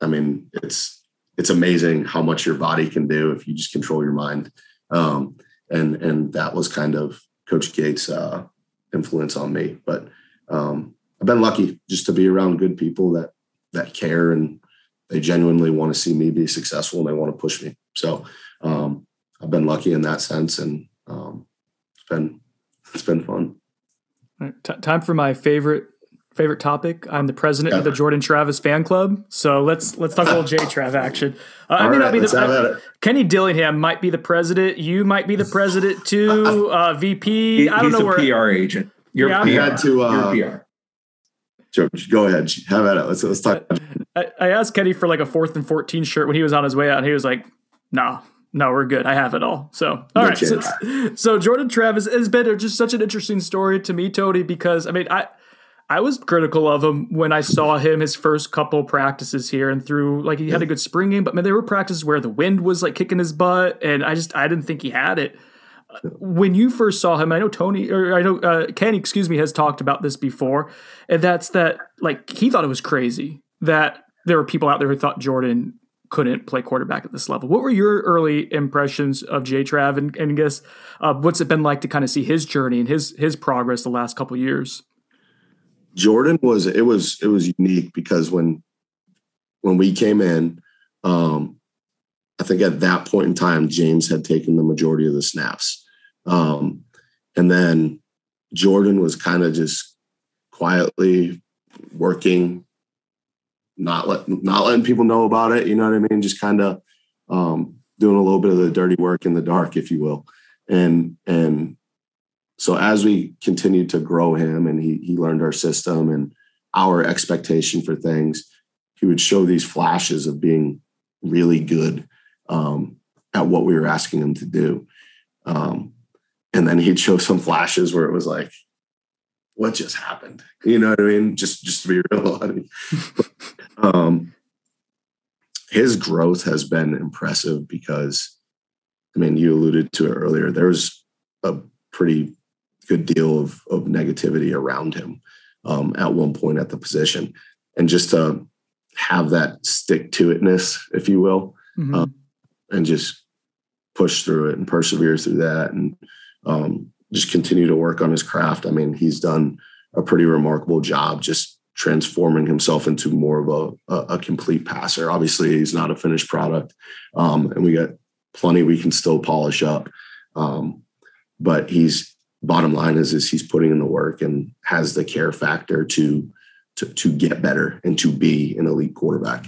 I mean it's it's amazing how much your body can do if you just control your mind. Um, and and that was kind of Coach Gates' uh, influence on me. But um, I've been lucky just to be around good people that that care and they genuinely want to see me be successful and they want to push me. So um, I've been lucky in that sense, and um, it's been it's been fun. T- time for my favorite favorite topic. I'm the president yeah. of the Jordan Travis fan club. So let's let's talk a little J Trav action. Uh, I may right, not be the uh, Kenny Dillingham might be the president. You might be the president too. Uh, VP. He, I don't know where. PR agent. You're yeah, PR. Had to, uh, PR. George, go ahead. Have at it. Let's let's talk. I, I asked Kenny for like a fourth and fourteen shirt when he was on his way out. and he was like, "No, no, we're good. I have it all. So, all right. So, so, Jordan Travis has been just such an interesting story to me, Tony, because I mean, I I was critical of him when I saw him his first couple practices here and through like he had a good spring game, but man, there were practices where the wind was like kicking his butt, and I just I didn't think he had it. When you first saw him, I know Tony or I know uh, Kenny, excuse me, has talked about this before, and that's that like he thought it was crazy that there were people out there who thought Jordan couldn't play quarterback at this level. What were your early impressions of Jay Trav, and, and I guess uh, what's it been like to kind of see his journey and his his progress the last couple years? Jordan was it was it was unique because when when we came in, um, I think at that point in time, James had taken the majority of the snaps. Um, and then Jordan was kind of just quietly working, not let, not letting people know about it. You know what I mean? Just kind of um, doing a little bit of the dirty work in the dark, if you will. And and so as we continued to grow him and he, he learned our system and our expectation for things, he would show these flashes of being really good um, at what we were asking him to do. Um, and then he'd show some flashes where it was like, what just happened? You know what I mean? Just, just to be real. I mean, um, his growth has been impressive because, I mean, you alluded to it earlier. There's a pretty good deal of, of negativity around him um, at one point at the position. And just to have that stick to itness, if you will, mm-hmm. um, and just push through it and persevere through that and um, just continue to work on his craft. I mean, he's done a pretty remarkable job just transforming himself into more of a, a, complete passer. Obviously, he's not a finished product, um, and we got plenty we can still polish up. Um, but he's bottom line is is he's putting in the work and has the care factor to to to get better and to be an elite quarterback.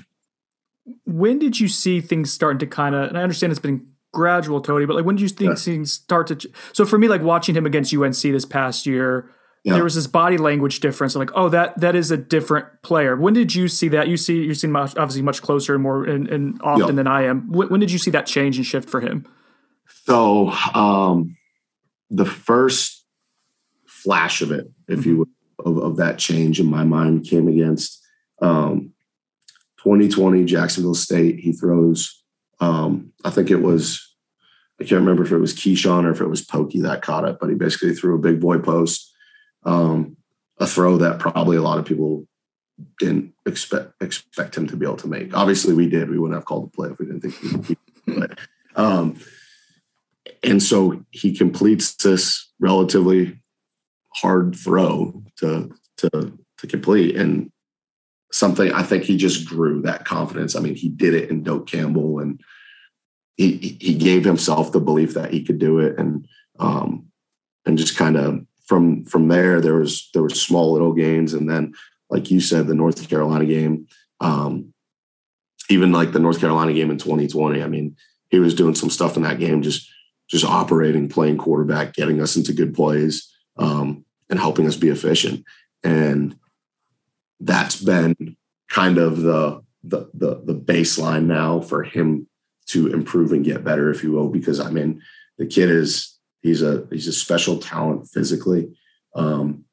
When did you see things starting to kind of? And I understand it's been gradual, Tony, but like when did you think yeah. things start to? So for me, like watching him against UNC this past year. Yeah. There was this body language difference. I'm like, oh, that that is a different player. When did you see that? You see, you're seeing much, obviously much closer and more and, and often yeah. than I am. When, when, did you see that change and shift for him? So, um, the first flash of it, if you mm-hmm. will, of, of that change in my mind came against um, 2020 Jacksonville State. He throws, um, I think it was, I can't remember if it was Keyshawn or if it was Pokey that caught it, but he basically threw a big boy post, um, a throw that probably a lot of people didn't expect expect him to be able to make. Obviously, we did. We wouldn't have called the play if we didn't think he would. But, um, and so he completes this relatively hard throw to to to complete and something I think he just grew that confidence. I mean, he did it in Doak Campbell and he he gave himself the belief that he could do it and um and just kind of from from there there was there were small little gains and then like you said the North Carolina game um even like the North Carolina game in 2020 I mean he was doing some stuff in that game just just operating, playing quarterback, getting us into good plays, um, and helping us be efficient. And that's been kind of the, the the the baseline now for him to improve and get better, if you will. Because I mean, the kid is he's a he's a special talent physically, um,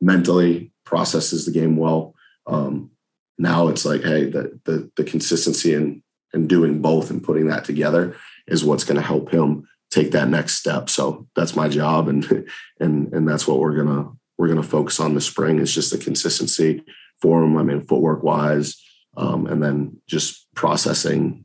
mentally processes the game well. Um, now it's like, hey, the the the consistency and and doing both and putting that together is what's going to help him take that next step. So that's my job, and and and that's what we're gonna we're gonna focus on this spring. Is just the consistency for him. I mean, footwork wise, um, and then just processing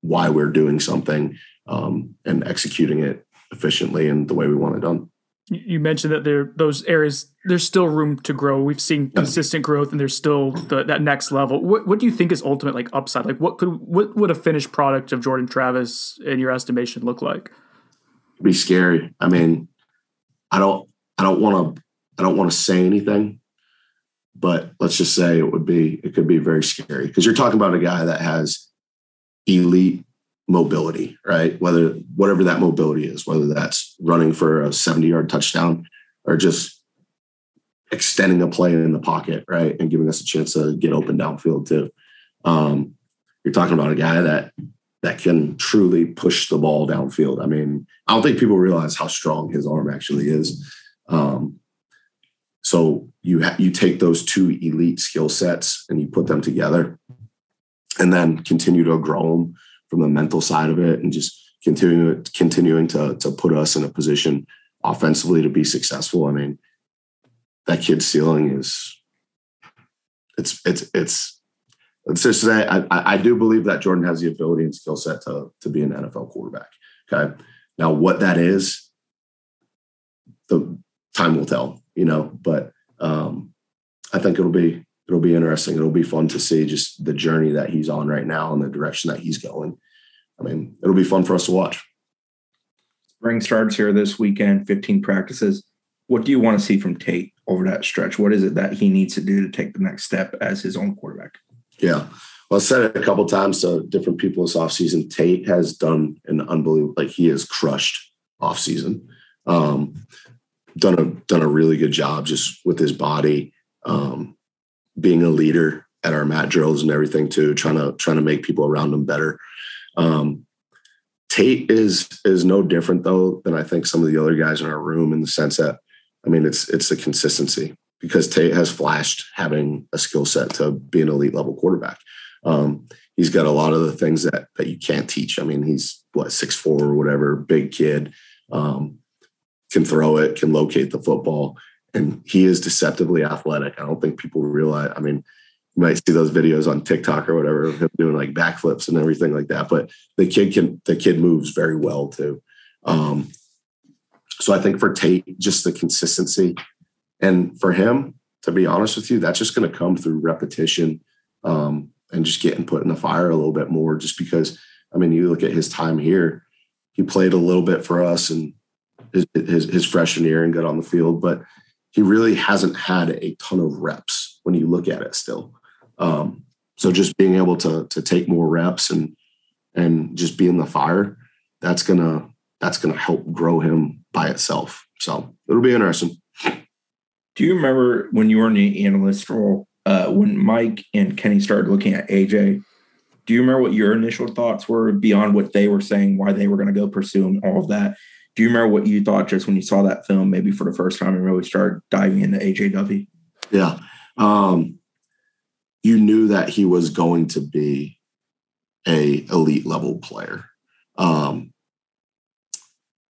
why we're doing something um, and executing it efficiently and the way we want it done you mentioned that there those areas there's still room to grow. We've seen consistent growth, and there's still the, that next level. What what do you think is ultimate like upside? Like what could what would a finished product of Jordan Travis in your estimation look like? It'd be scary. I mean, I don't I don't want to I don't want to say anything, but let's just say it would be it could be very scary because you're talking about a guy that has elite mobility, right? Whether whatever that mobility is, whether that's running for a 70 yard touchdown or just extending a play in the pocket, right? And giving us a chance to get open downfield too. Um, you're talking about a guy that that can truly push the ball downfield. I mean, I don't think people realize how strong his arm actually is. Um, So you ha- you take those two elite skill sets and you put them together, and then continue to grow them from the mental side of it, and just continue continuing to to put us in a position offensively to be successful. I mean, that kid's ceiling is it's it's it's let's just say I, I do believe that Jordan has the ability and skill set to to be an NFL quarterback. Okay, now what that is, the time will tell. You know, but um, I think it'll be it'll be interesting. It'll be fun to see just the journey that he's on right now and the direction that he's going. I mean, it'll be fun for us to watch. Spring starts here this weekend, 15 practices. What do you want to see from Tate over that stretch? What is it that he needs to do to take the next step as his own quarterback? Yeah. Well, I said it a couple times to different people this offseason. Tate has done an unbelievable, like he has crushed offseason. Um, done a done a really good job just with his body, um, being a leader at our mat drills and everything too, trying to trying to make people around him better. Um, Tate is is no different though than I think some of the other guys in our room in the sense that I mean it's it's the consistency because Tate has flashed having a skill set to be an elite level quarterback. Um, he's got a lot of the things that that you can't teach. I mean, he's what six four or whatever, big kid, um, can throw it, can locate the football, and he is deceptively athletic. I don't think people realize. I mean, you might see those videos on TikTok or whatever of him doing like backflips and everything like that. But the kid can the kid moves very well too. Um, so I think for Tate, just the consistency, and for him, to be honest with you, that's just going to come through repetition um, and just getting put in the fire a little bit more. Just because, I mean, you look at his time here, he played a little bit for us and his, his, freshman year and got on the field, but he really hasn't had a ton of reps when you look at it still. Um, so just being able to to take more reps and and just be in the fire, that's gonna that's gonna help grow him by itself. So it'll be interesting. Do you remember when you were in the analyst role uh, when Mike and Kenny started looking at AJ? Do you remember what your initial thoughts were beyond what they were saying, why they were going to go pursue and all of that? Do you remember what you thought just when you saw that film, maybe for the first time and really started diving into AJ Duffy? Yeah. Um, you knew that he was going to be a elite level player. Um,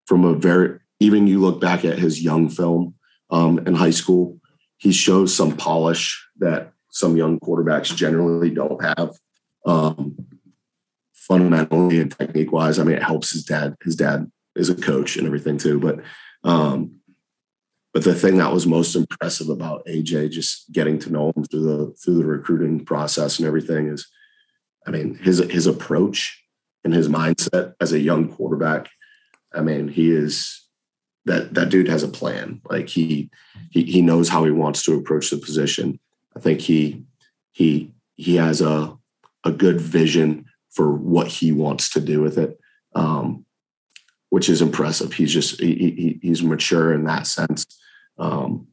from a very even you look back at his young film um, in high school, he shows some polish that some young quarterbacks generally don't have. Um, fundamentally and technique wise, I mean, it helps his dad. His dad is a coach and everything too. But um, but the thing that was most impressive about AJ, just getting to know him through the through the recruiting process and everything, is, I mean, his his approach and his mindset as a young quarterback. I mean, he is that that dude has a plan. Like he he he knows how he wants to approach the position. I think he he he has a a good vision for what he wants to do with it, um, which is impressive. He's just he, he, he's mature in that sense. Um,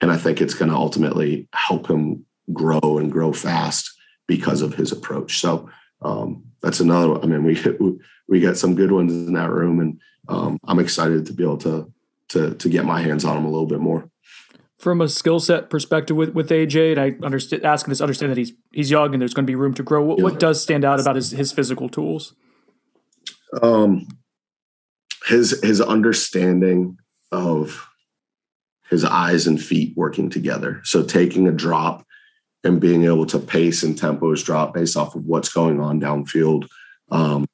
and I think it's going to ultimately help him grow and grow fast because of his approach. So um, that's another. I mean, we we got some good ones in that room, and um, I'm excited to be able to to to get my hands on him a little bit more. From a skill set perspective with, with AJ, and I understand asking this, understand that he's he's young and there's going to be room to grow. What, yeah. what does stand out about his his physical tools? Um, his his understanding of his eyes and feet working together. So taking a drop and being able to pace and tempo his drop based off of what's going on downfield, um,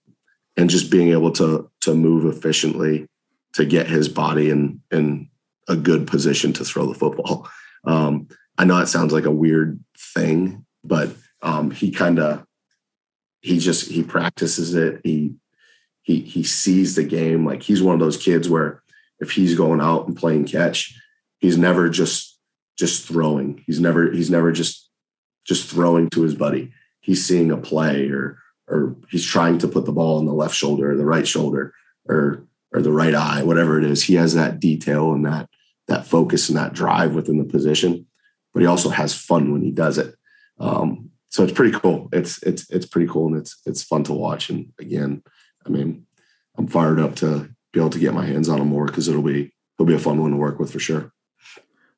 and just being able to to move efficiently to get his body in in a good position to throw the football. Um, I know it sounds like a weird thing, but um, he kind of he just he practices it. He he he sees the game like he's one of those kids where if he's going out and playing catch, he's never just just throwing. He's never he's never just just throwing to his buddy. He's seeing a play or or he's trying to put the ball on the left shoulder or the right shoulder or or the right eye, whatever it is. He has that detail and that that focus and that drive within the position, but he also has fun when he does it. Um, so it's pretty cool. It's it's it's pretty cool and it's it's fun to watch. And again, I mean, I'm fired up to be able to get my hands on him more because it'll be it'll be a fun one to work with for sure.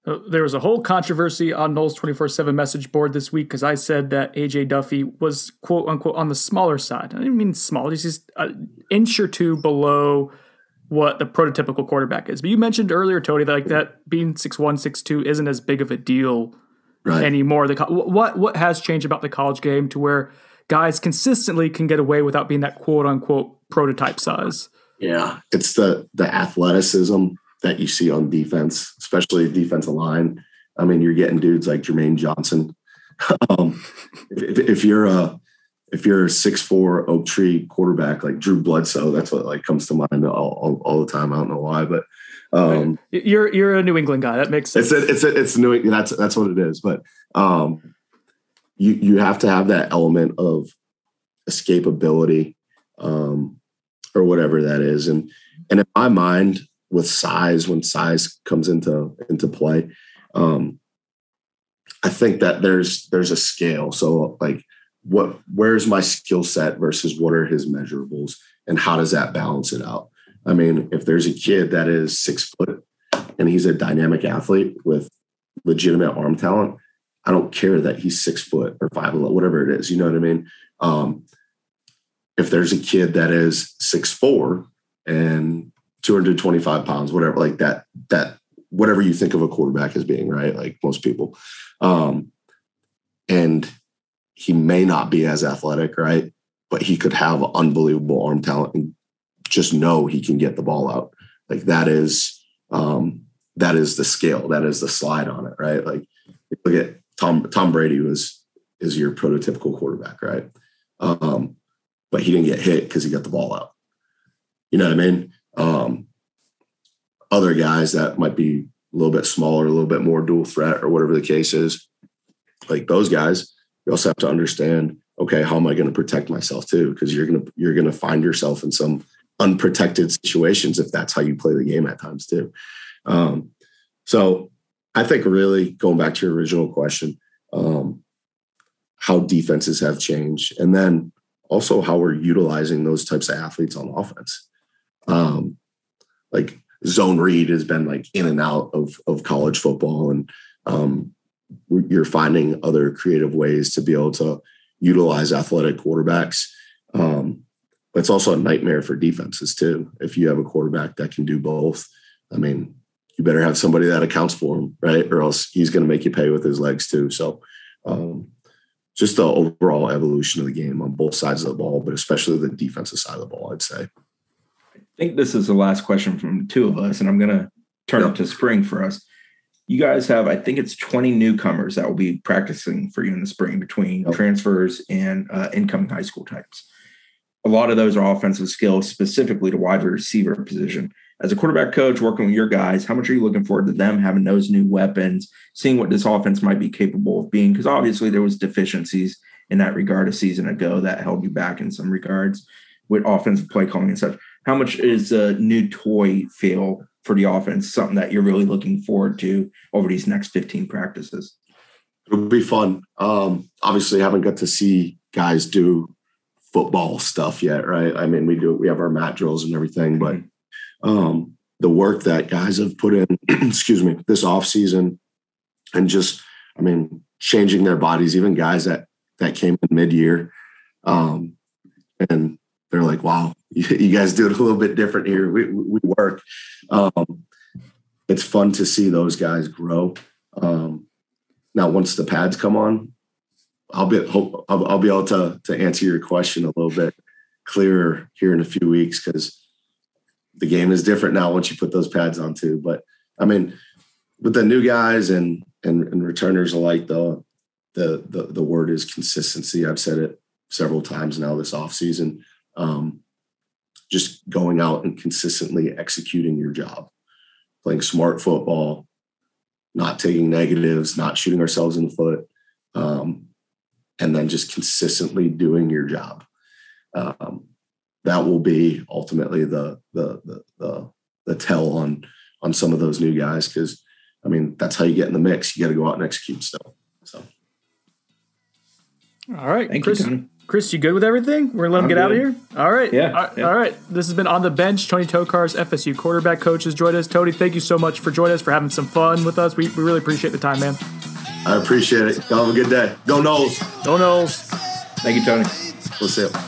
Uh, there was a whole controversy on Noles 24 7 message board this week because I said that AJ Duffy was quote unquote on the smaller side. I didn't mean small, he's just an inch or two below what the prototypical quarterback is. But you mentioned earlier, Tony, that like that being six one, six two isn't as big of a deal right. anymore. The what what has changed about the college game to where guys consistently can get away without being that quote unquote prototype size? Yeah, it's the the athleticism that you see on defense, especially defensive line. I mean, you're getting dudes like Jermaine Johnson. um, if, if, you're a if you're a six four oak tree quarterback like Drew Bledsoe, that's what like comes to mind all, all, all the time. I don't know why, but um, you're you're a New England guy. That makes sense. It's a, it's a, it's New that's that's what it is. But um, you you have to have that element of escapability um, or whatever that is, and and in my mind, with size, when size comes into into play, um, I think that there's there's a scale. So like what where's my skill set versus what are his measurables and how does that balance it out i mean if there's a kid that is six foot and he's a dynamic athlete with legitimate arm talent i don't care that he's six foot or five whatever it is you know what i mean um, if there's a kid that is six four and 225 pounds whatever like that that whatever you think of a quarterback as being right like most people um, and he may not be as athletic, right? But he could have unbelievable arm talent and just know he can get the ball out. Like that is um, that is the scale. That is the slide on it, right? Like look at Tom Tom Brady was is your prototypical quarterback, right? Um, but he didn't get hit because he got the ball out. You know what I mean? Um, other guys that might be a little bit smaller, a little bit more dual threat, or whatever the case is, like those guys, you also have to understand okay how am i going to protect myself too because you're to you're to find yourself in some unprotected situations if that's how you play the game at times too um, so i think really going back to your original question um, how defenses have changed and then also how we're utilizing those types of athletes on offense um, like zone read has been like in and out of of college football and um, you're finding other creative ways to be able to utilize athletic quarterbacks. Um, but it's also a nightmare for defenses too. If you have a quarterback that can do both, I mean, you better have somebody that accounts for him, right? Or else he's going to make you pay with his legs too. So, um, just the overall evolution of the game on both sides of the ball, but especially the defensive side of the ball, I'd say. I think this is the last question from two of us, and I'm going to turn yep. it to Spring for us you guys have, I think it's 20 newcomers that will be practicing for you in the spring between oh. transfers and uh, incoming high school types. A lot of those are offensive skills, specifically to wide receiver position. As a quarterback coach working with your guys, how much are you looking forward to them having those new weapons, seeing what this offense might be capable of being? Because obviously there was deficiencies in that regard a season ago that held you back in some regards with offensive play calling and such. How much is a new toy feel for the offense, something that you're really looking forward to over these next 15 practices? It'll be fun. Um, obviously, haven't got to see guys do football stuff yet, right? I mean, we do we have our mat drills and everything, but mm-hmm. Um, the work that guys have put in, excuse me, this off season, and just, I mean, changing their bodies, even guys that that came in mid year, um, and they're like, wow, you guys do it a little bit different here. We, we work. Um, it's fun to see those guys grow. Um, now, once the pads come on, I'll be hope I'll, I'll, be able to to answer your question a little bit clearer here in a few weeks because the game is different now once you put those pads on too. But I mean, with the new guys and and, and returners alike, though, the, the the word is consistency. I've said it several times now this off season um, just going out and consistently executing your job, playing smart football, not taking negatives, not shooting ourselves in the foot, um, and then just consistently doing your job. Um, that will be ultimately the the the the, the tell on on some of those new guys because I mean that's how you get in the mix. You got to go out and execute still. So, all right, thank Chris, you. Chris, you good with everything? We're gonna let him I'm get out of here. All right. Yeah, All, yeah. all right. This has been on the bench. Tony Tokarz FSU quarterback coach has joined us. Tony, thank you so much for joining us for having some fun with us. We, we really appreciate the time, man. I appreciate it. Y'all have a good day. Go Noles. Go Noles. Thank you, Tony. We'll see you.